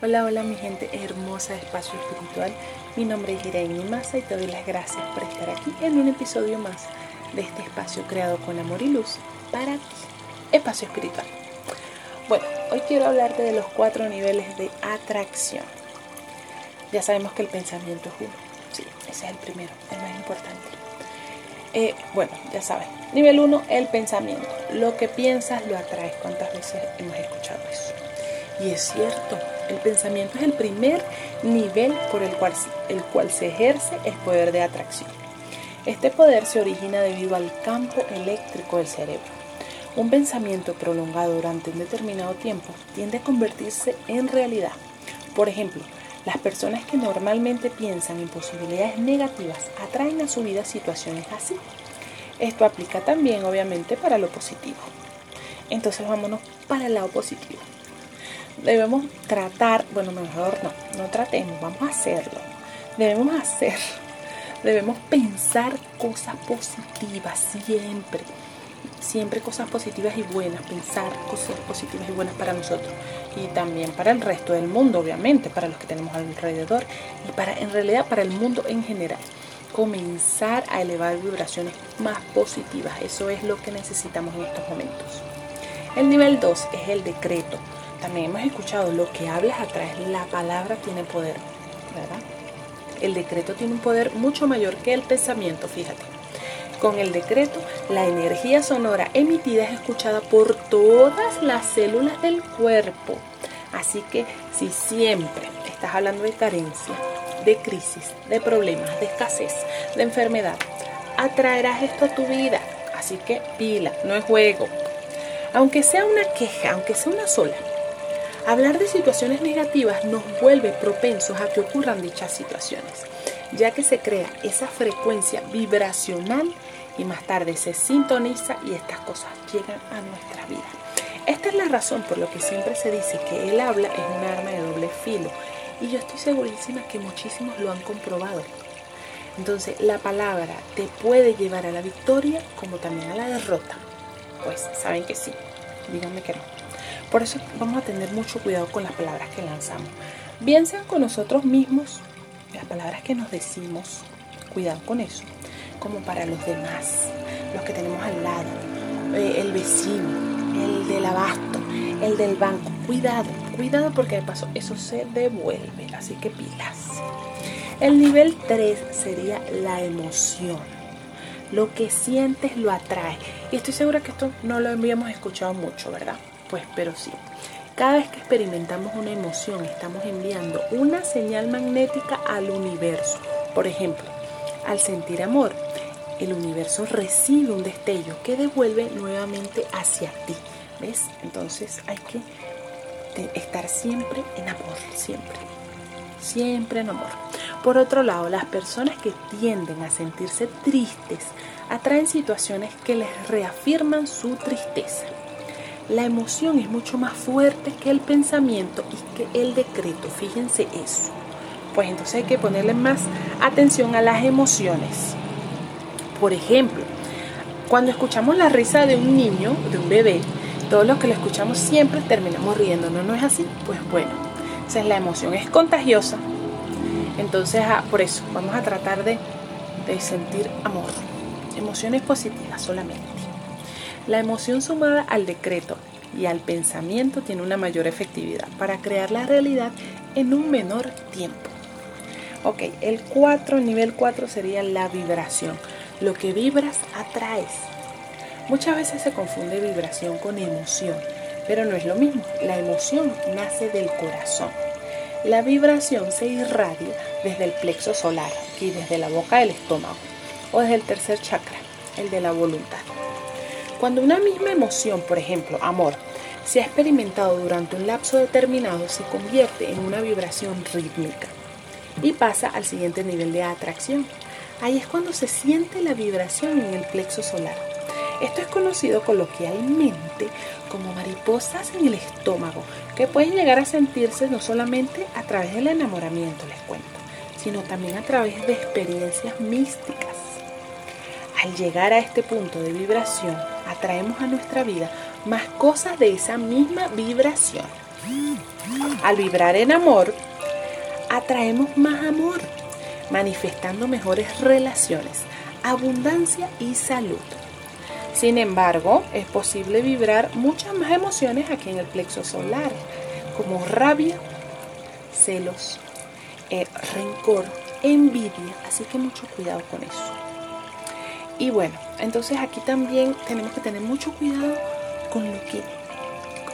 Hola, hola mi gente hermosa de Espacio Espiritual. Mi nombre es Irene Massa y te doy las gracias por estar aquí en un episodio más de este espacio creado con amor y luz para ti, Espacio Espiritual. Bueno, hoy quiero hablarte de los cuatro niveles de atracción. Ya sabemos que el pensamiento es uno. Sí, ese es el primero, el más importante. Eh, bueno, ya sabes. Nivel 1, el pensamiento. Lo que piensas lo atraes. ¿Cuántas veces hemos escuchado eso? Y es cierto, el pensamiento es el primer nivel por el cual, el cual se ejerce el poder de atracción. Este poder se origina debido al campo eléctrico del cerebro. Un pensamiento prolongado durante un determinado tiempo tiende a convertirse en realidad. Por ejemplo, las personas que normalmente piensan en posibilidades negativas atraen a su vida situaciones así. Esto aplica también obviamente para lo positivo. Entonces vámonos para el lado positivo debemos tratar, bueno, mejor no, no tratemos, vamos a hacerlo. Debemos hacer, debemos pensar cosas positivas siempre. Siempre cosas positivas y buenas, pensar cosas positivas y buenas para nosotros y también para el resto del mundo, obviamente, para los que tenemos alrededor y para en realidad para el mundo en general. Comenzar a elevar vibraciones más positivas, eso es lo que necesitamos en estos momentos. El nivel 2 es el decreto también hemos escuchado, lo que hablas atrás, la palabra tiene poder, ¿verdad? El decreto tiene un poder mucho mayor que el pensamiento, fíjate. Con el decreto, la energía sonora emitida es escuchada por todas las células del cuerpo. Así que si siempre estás hablando de carencia, de crisis, de problemas, de escasez, de enfermedad, atraerás esto a tu vida. Así que pila, no es juego. Aunque sea una queja, aunque sea una sola, Hablar de situaciones negativas nos vuelve propensos a que ocurran dichas situaciones, ya que se crea esa frecuencia vibracional y más tarde se sintoniza y estas cosas llegan a nuestra vida. Esta es la razón por la que siempre se dice que el habla es un arma de doble filo y yo estoy segurísima que muchísimos lo han comprobado. Entonces la palabra te puede llevar a la victoria como también a la derrota. Pues saben que sí, díganme que no. Por eso vamos a tener mucho cuidado con las palabras que lanzamos. Bien sean con nosotros mismos, las palabras que nos decimos, cuidado con eso, como para los demás, los que tenemos al lado, eh, el vecino, el del abasto, el del banco. Cuidado, cuidado porque de paso eso se devuelve, así que pilas. El nivel 3 sería la emoción. Lo que sientes lo atrae. Y estoy segura que esto no lo habíamos escuchado mucho, ¿verdad? Pues, pero sí. Cada vez que experimentamos una emoción, estamos enviando una señal magnética al universo. Por ejemplo, al sentir amor, el universo recibe un destello que devuelve nuevamente hacia ti. ¿Ves? Entonces hay que estar siempre en amor, siempre. Siempre en amor. Por otro lado, las personas que tienden a sentirse tristes atraen situaciones que les reafirman su tristeza la emoción es mucho más fuerte que el pensamiento y que el decreto. Fíjense eso. Pues entonces hay que ponerle más atención a las emociones. Por ejemplo, cuando escuchamos la risa de un niño, de un bebé, todos los que lo escuchamos siempre terminamos riendo, ¿no? ¿No es así? Pues bueno, entonces la emoción es contagiosa. Entonces, ah, por eso, vamos a tratar de sentir amor. Emociones positivas solamente. La emoción sumada al decreto y al pensamiento tiene una mayor efectividad para crear la realidad en un menor tiempo. Ok, el 4, nivel 4 sería la vibración. Lo que vibras atraes. Muchas veces se confunde vibración con emoción, pero no es lo mismo. La emoción nace del corazón. La vibración se irradia desde el plexo solar, y desde la boca del estómago, o desde el tercer chakra, el de la voluntad. Cuando una misma emoción, por ejemplo, amor, se ha experimentado durante un lapso determinado, se convierte en una vibración rítmica y pasa al siguiente nivel de atracción. Ahí es cuando se siente la vibración en el plexo solar. Esto es conocido coloquialmente como mariposas en el estómago, que pueden llegar a sentirse no solamente a través del enamoramiento, les cuento, sino también a través de experiencias místicas. Al llegar a este punto de vibración, atraemos a nuestra vida más cosas de esa misma vibración. Al vibrar en amor, atraemos más amor, manifestando mejores relaciones, abundancia y salud. Sin embargo, es posible vibrar muchas más emociones aquí en el plexo solar, como rabia, celos, eh, rencor, envidia, así que mucho cuidado con eso. Y bueno, entonces aquí también tenemos que tener mucho cuidado con lo que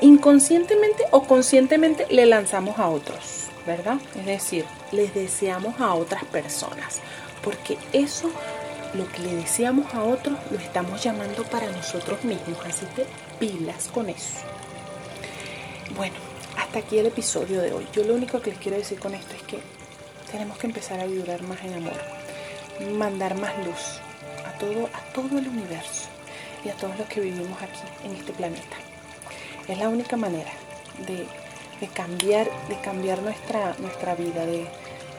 inconscientemente o conscientemente le lanzamos a otros, ¿verdad? Es decir, les deseamos a otras personas, porque eso, lo que le deseamos a otros, lo estamos llamando para nosotros mismos, así que pilas con eso. Bueno, hasta aquí el episodio de hoy. Yo lo único que les quiero decir con esto es que tenemos que empezar a vibrar más en amor, mandar más luz todo, a todo el universo y a todos los que vivimos aquí en este planeta. Es la única manera de, cambiar, de cambiar nuestra, nuestra vida, de,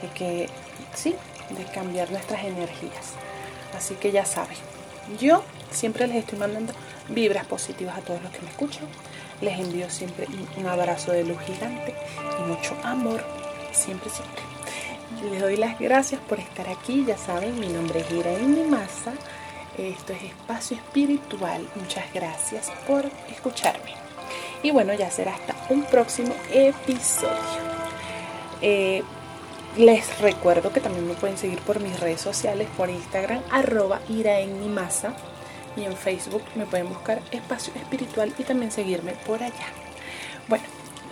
de que sí, de cambiar nuestras energías. Así que ya saben, yo siempre les estoy mandando vibras positivas a todos los que me escuchan. Les envío siempre un abrazo de luz gigante y mucho amor, siempre, siempre. Les doy las gracias por estar aquí. Ya saben, mi nombre es Irene Massa. Esto es Espacio Espiritual. Muchas gracias por escucharme. Y bueno, ya será hasta un próximo episodio. Eh, les recuerdo que también me pueden seguir por mis redes sociales, por Instagram, arroba Massa. Y en Facebook me pueden buscar Espacio Espiritual y también seguirme por allá. Bueno,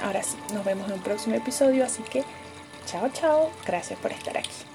ahora sí, nos vemos en un próximo episodio, así que Chao, chao. Gracias por estar aquí.